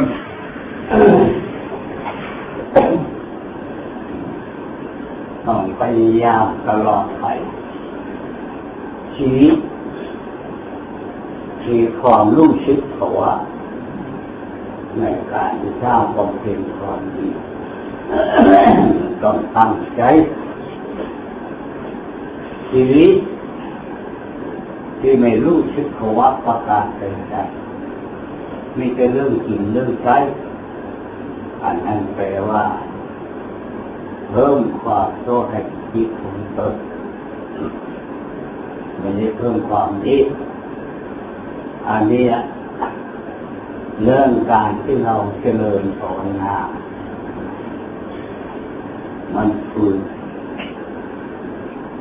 นต้องพยายามตลอดไปชีวิตมีความรู้สึกเพราะว่าในการที่สร้างความเป็นความดีต้องตั้งใจชีวิตที่ไม่รู้สึกภาวะประกาศใด มีแต่เรื่องกินเรื่องใช้อันนั้นแปลว่า เพิ่มความโตให้จิตของตนไม่ได้เพิ่มความดีอันนี้เรื่องการที่เราเจริญภาวนามันฝืน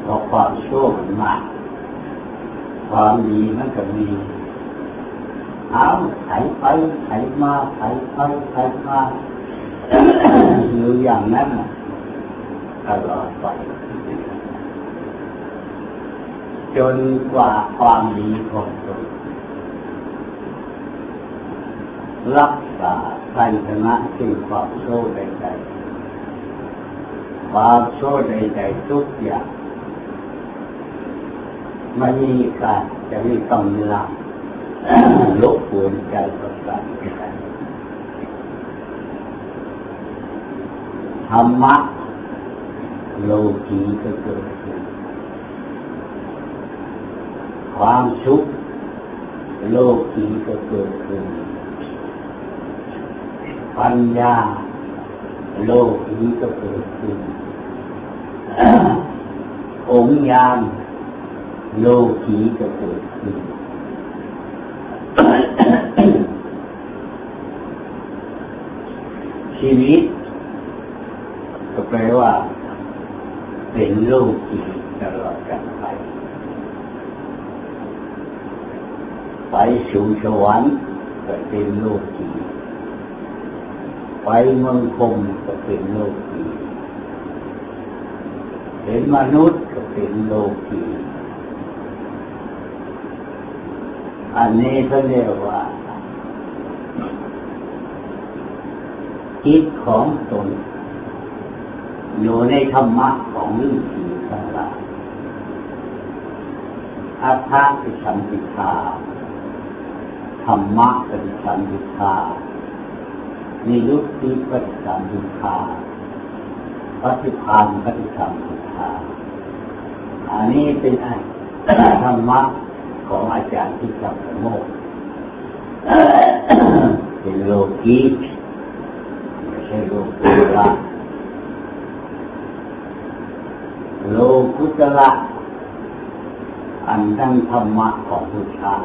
เพราะความโชั่วมันมาก ความดีมันก็มี เอาไถไปไถมาไถไปไถมาอยู่อย่างนั้นตลอดไปจนกว่าความดีของตนรักษาใันชนะสิ่งความโชคใดๆความโชคใดๆทุกอย่างไม่มีการจะมีกำลัง ลบกวนใจประสาทใดธรรมะโลกีก็เกิดขึ้นความสุขโลกีก็เกิดขึ้นปัญญาโลกีก็เกิดขึ้นองค์ยามโลกีก็เกิดขึ้น ชีวิต ก็แปลว่า เป็นโลกีตลอดกันไป ไปสู่สวรรค์ก็เป็นโลกีไปเมืองคมก็เป็นโลกีเห็นมนุษย์ก็เป็นโลกีอันนี้เขาเรียกว่า จิตของตน อยู่ในธรรมะของฤาษีทั้งหลายอาทาติสัมปิทาธรรมะป็นสัมปิทานิยุตติปฏิสัมพิทาปฏิพานปฏิสัมพิทาอันนี้เป็นธรรมะของอาจารย์ที่จับโมกเป็นโลกี ใช่โลกุตระโลกุตระอันดังธรรมะของพุทธา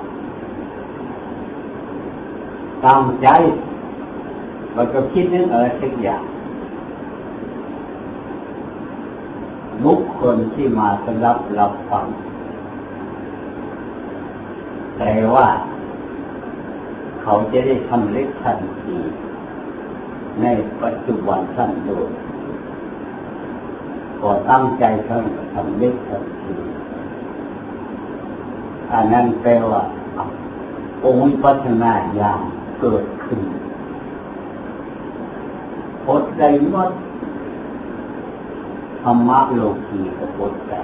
ตั้งใจมันก็คิดนึกอะไรสักอย่างบุคคลที่มาสรับรับฟังแต่ว่า เขาจะได้ทำเล็กทันที ในปัจจุบันสั้นโดยก็ตั้งใจทำทำเล็กทันทีอันนั้นแปลว่าองค์พัฒนาอย่างเกิดขึ้นพดใจหมดธรรมะโลกีก็พดใจ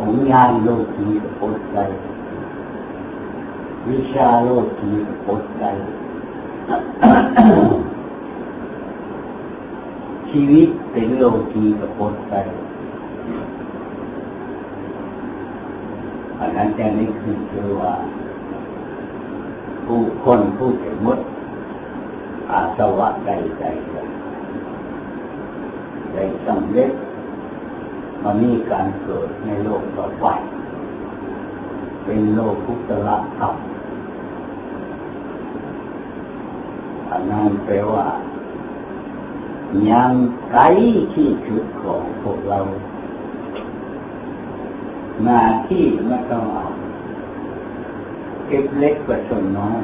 องญาณโลกีก็พดใจ วิชาโลกีก็พดใจ ชีวิตเป็นโลกีก็พดใจอันนั้นจะนี่คือคือว่า ผู้คนผู้จะมดอาสวะใดใดได้สำเร็จมันมีการเกิดในโลกต่อไปเป็นโลกพุทธละธรรม อันนั้นแปลว่า ยังไกลที่สุดของพวกเรา หน้าที่ไม่ต้องเอาเก็บเล็กกว่าส่วนน้อย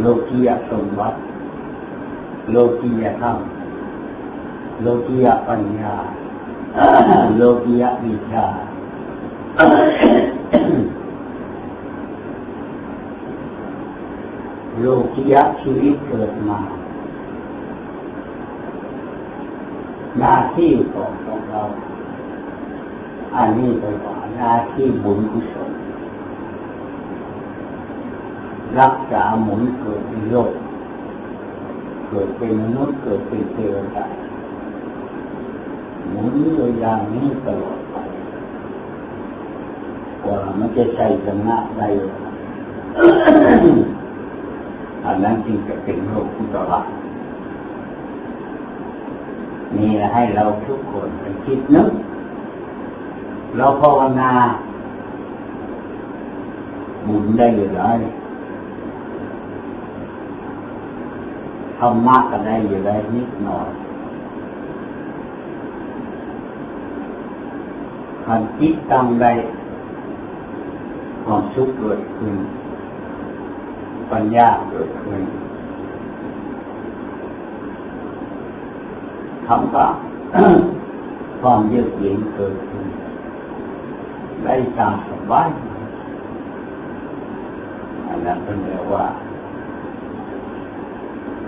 โลกียสมบัติ โลกียธรรม โลกียปัญญา โลกียวิชา โลกิยะชีวิตเกิดมา หน้าที่ของของเรา อันนี้ไปว่าหน้าที่บุญกุศลรักษาหมุนเกิดในโลก เกิดเป็นมนุษย์เกิดเป็นเทวดาหมุนโดยอย่างนี้ตลอดไปกว่ามันจะใช้ชนะได้ อันนั้นจึงจะเป็นโลกพุทธวัตรนี่ให้เราทุกคนไปคิดนึกเราภาวนาบุญได้อยู่แล้วธรรมะก็ได้อยู่แล้วนิดหน่อยคันคิดตั้งได้ความสุขเกิดขึ้น ปัญญาเกิดขึ้นทำก็ความเยือกเย็นเกิดขึ้นได้ตามสบายอันนั้นเป็นเรียกว่า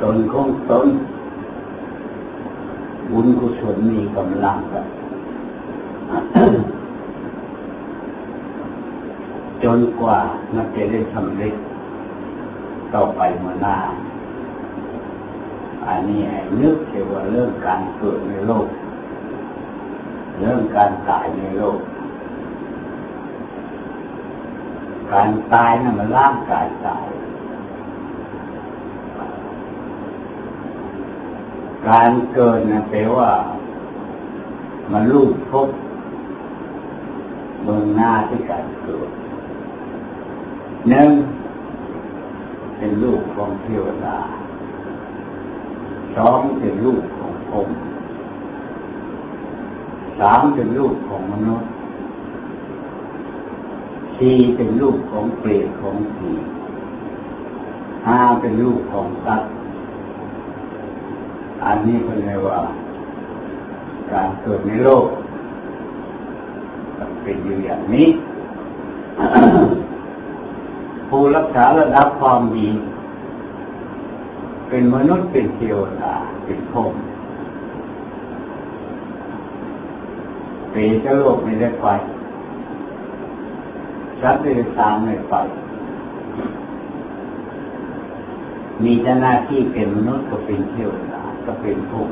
ตนของตนบุญกุศลมีกำลังกันจนกว่ามันจะได้สำเร็จ ต่อไปเมื่อหน้า อันนี้ให้นึกเกี่ยวกับเรื่องการเกิดในโลก เรื่องการตายในโลก การตายนั่นมันร่างกายตาย การเกิดนะแปลว่า มันรูปพบเมืองหน้าที่การเกิดหนึ่ง เป็นลูกของเทวดาสองเป็นลูกของผมสามเป็นลูกของมนุษย์สี่เป็นลูกของเปรตของผีห้าเป็นลูกของตัดอันนี้เป็นไงว่า การเกิดในโลก เป็นอยู่อย่างนี้ ผู้รักษาระดับความดี เป็นมนุษย์เป็นเทวดาเป็นพรหมเปรตโลกไม่ได้ไปสัตว์ได้ตามไม่ไปมีหน้าที่เป็นมนุษย์ก็เป็นเทวดาก็เป็นพรหม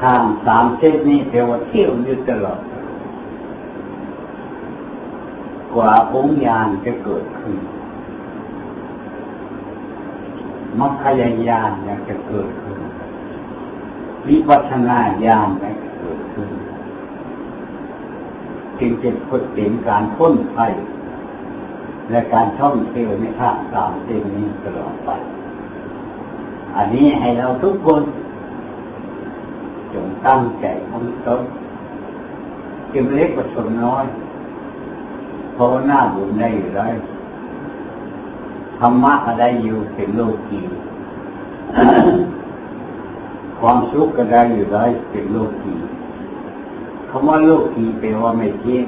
ทางสามเส้นนี้เทวเที่ยวอยู่ตลอด กว่าองค์ญาณจะเกิดขึ้นมรรคยญาณยังจะเกิดขึ้นวิปัสสนาญาณจะเกิดขึ้นจึงจะพดเห็นการพ้นภัยและการท่องเที่ยวในทางตามเส้นนี้ตลอดไป อันนี้ให้เราทุกคนจงตั้งใจของตนจึงเล็กกว่าสมน้อย ภาวนาบุญได้อยู่ได้ธรรมะก็ได้อยู่เป็นโลกีความสุขก็ได้อยู่ได้เป็นโลกีคำว่าโลกีแปลว่าไม่เที่ยง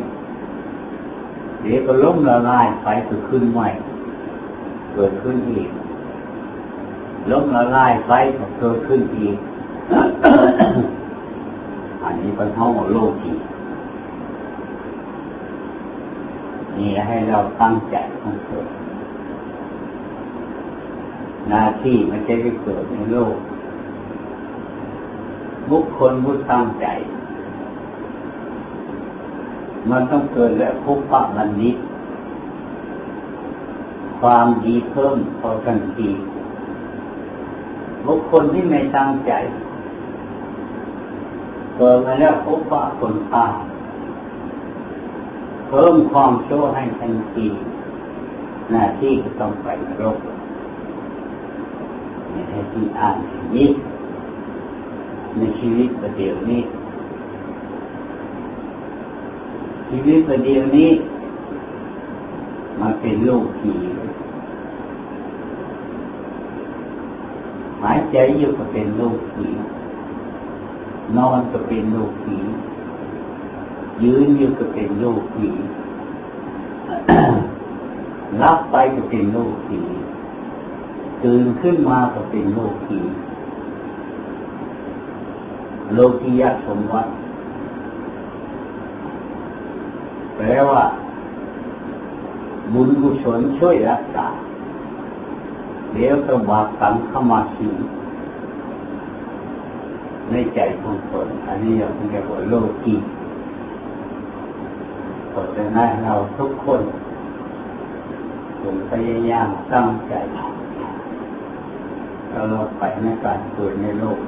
เดี๋ยวก็ล้มละลายไปก็ขึ้นใหม่เกิดขึ้นอีกล้มละลายไปก็เกิดขึ้นอีก อันนี้เป็นห้องโลกี นี่ให้เราตั้งใจของเกิดหน้าที่มันจะได้เกิดในโลก บุคคลผู้ตั้งใจ มันต้องเกิดและพบปะมันนี้ความดีเพิ่มพอกันทีบุคคลที่ไม่ตั้งใจ เกิดมาแล้วพบปะคนตาย เพิ่มความชั่วให้ทันทีหน้าที่ก็ต้องไปนรกในที่อ่านนี้ในชีวิตประเดี๋ยวนี้ ชีวิตประเดี๋ยวนี้ มาเป็นโลกผีหายใจอยู่ก็เป็นโลกผีนอนก็เป็นโลกผี ยืนอยู่ก็เป็นโลกผีรับไปก็เป็นโลกผีตื่นขึ้นมาก็เป็นโลกผีโลกียสมวัตแปลว่า บุญกุศลช่วยรักษาเดี๋ยวก็บาปกรรมเข้ามาสิงในใจของตนอันนี้เราเรียกว่าโลกี พราะฉะนั้นเราทุกคนจงพยายามตั้งใจตลอดไปในการเกิดในโลก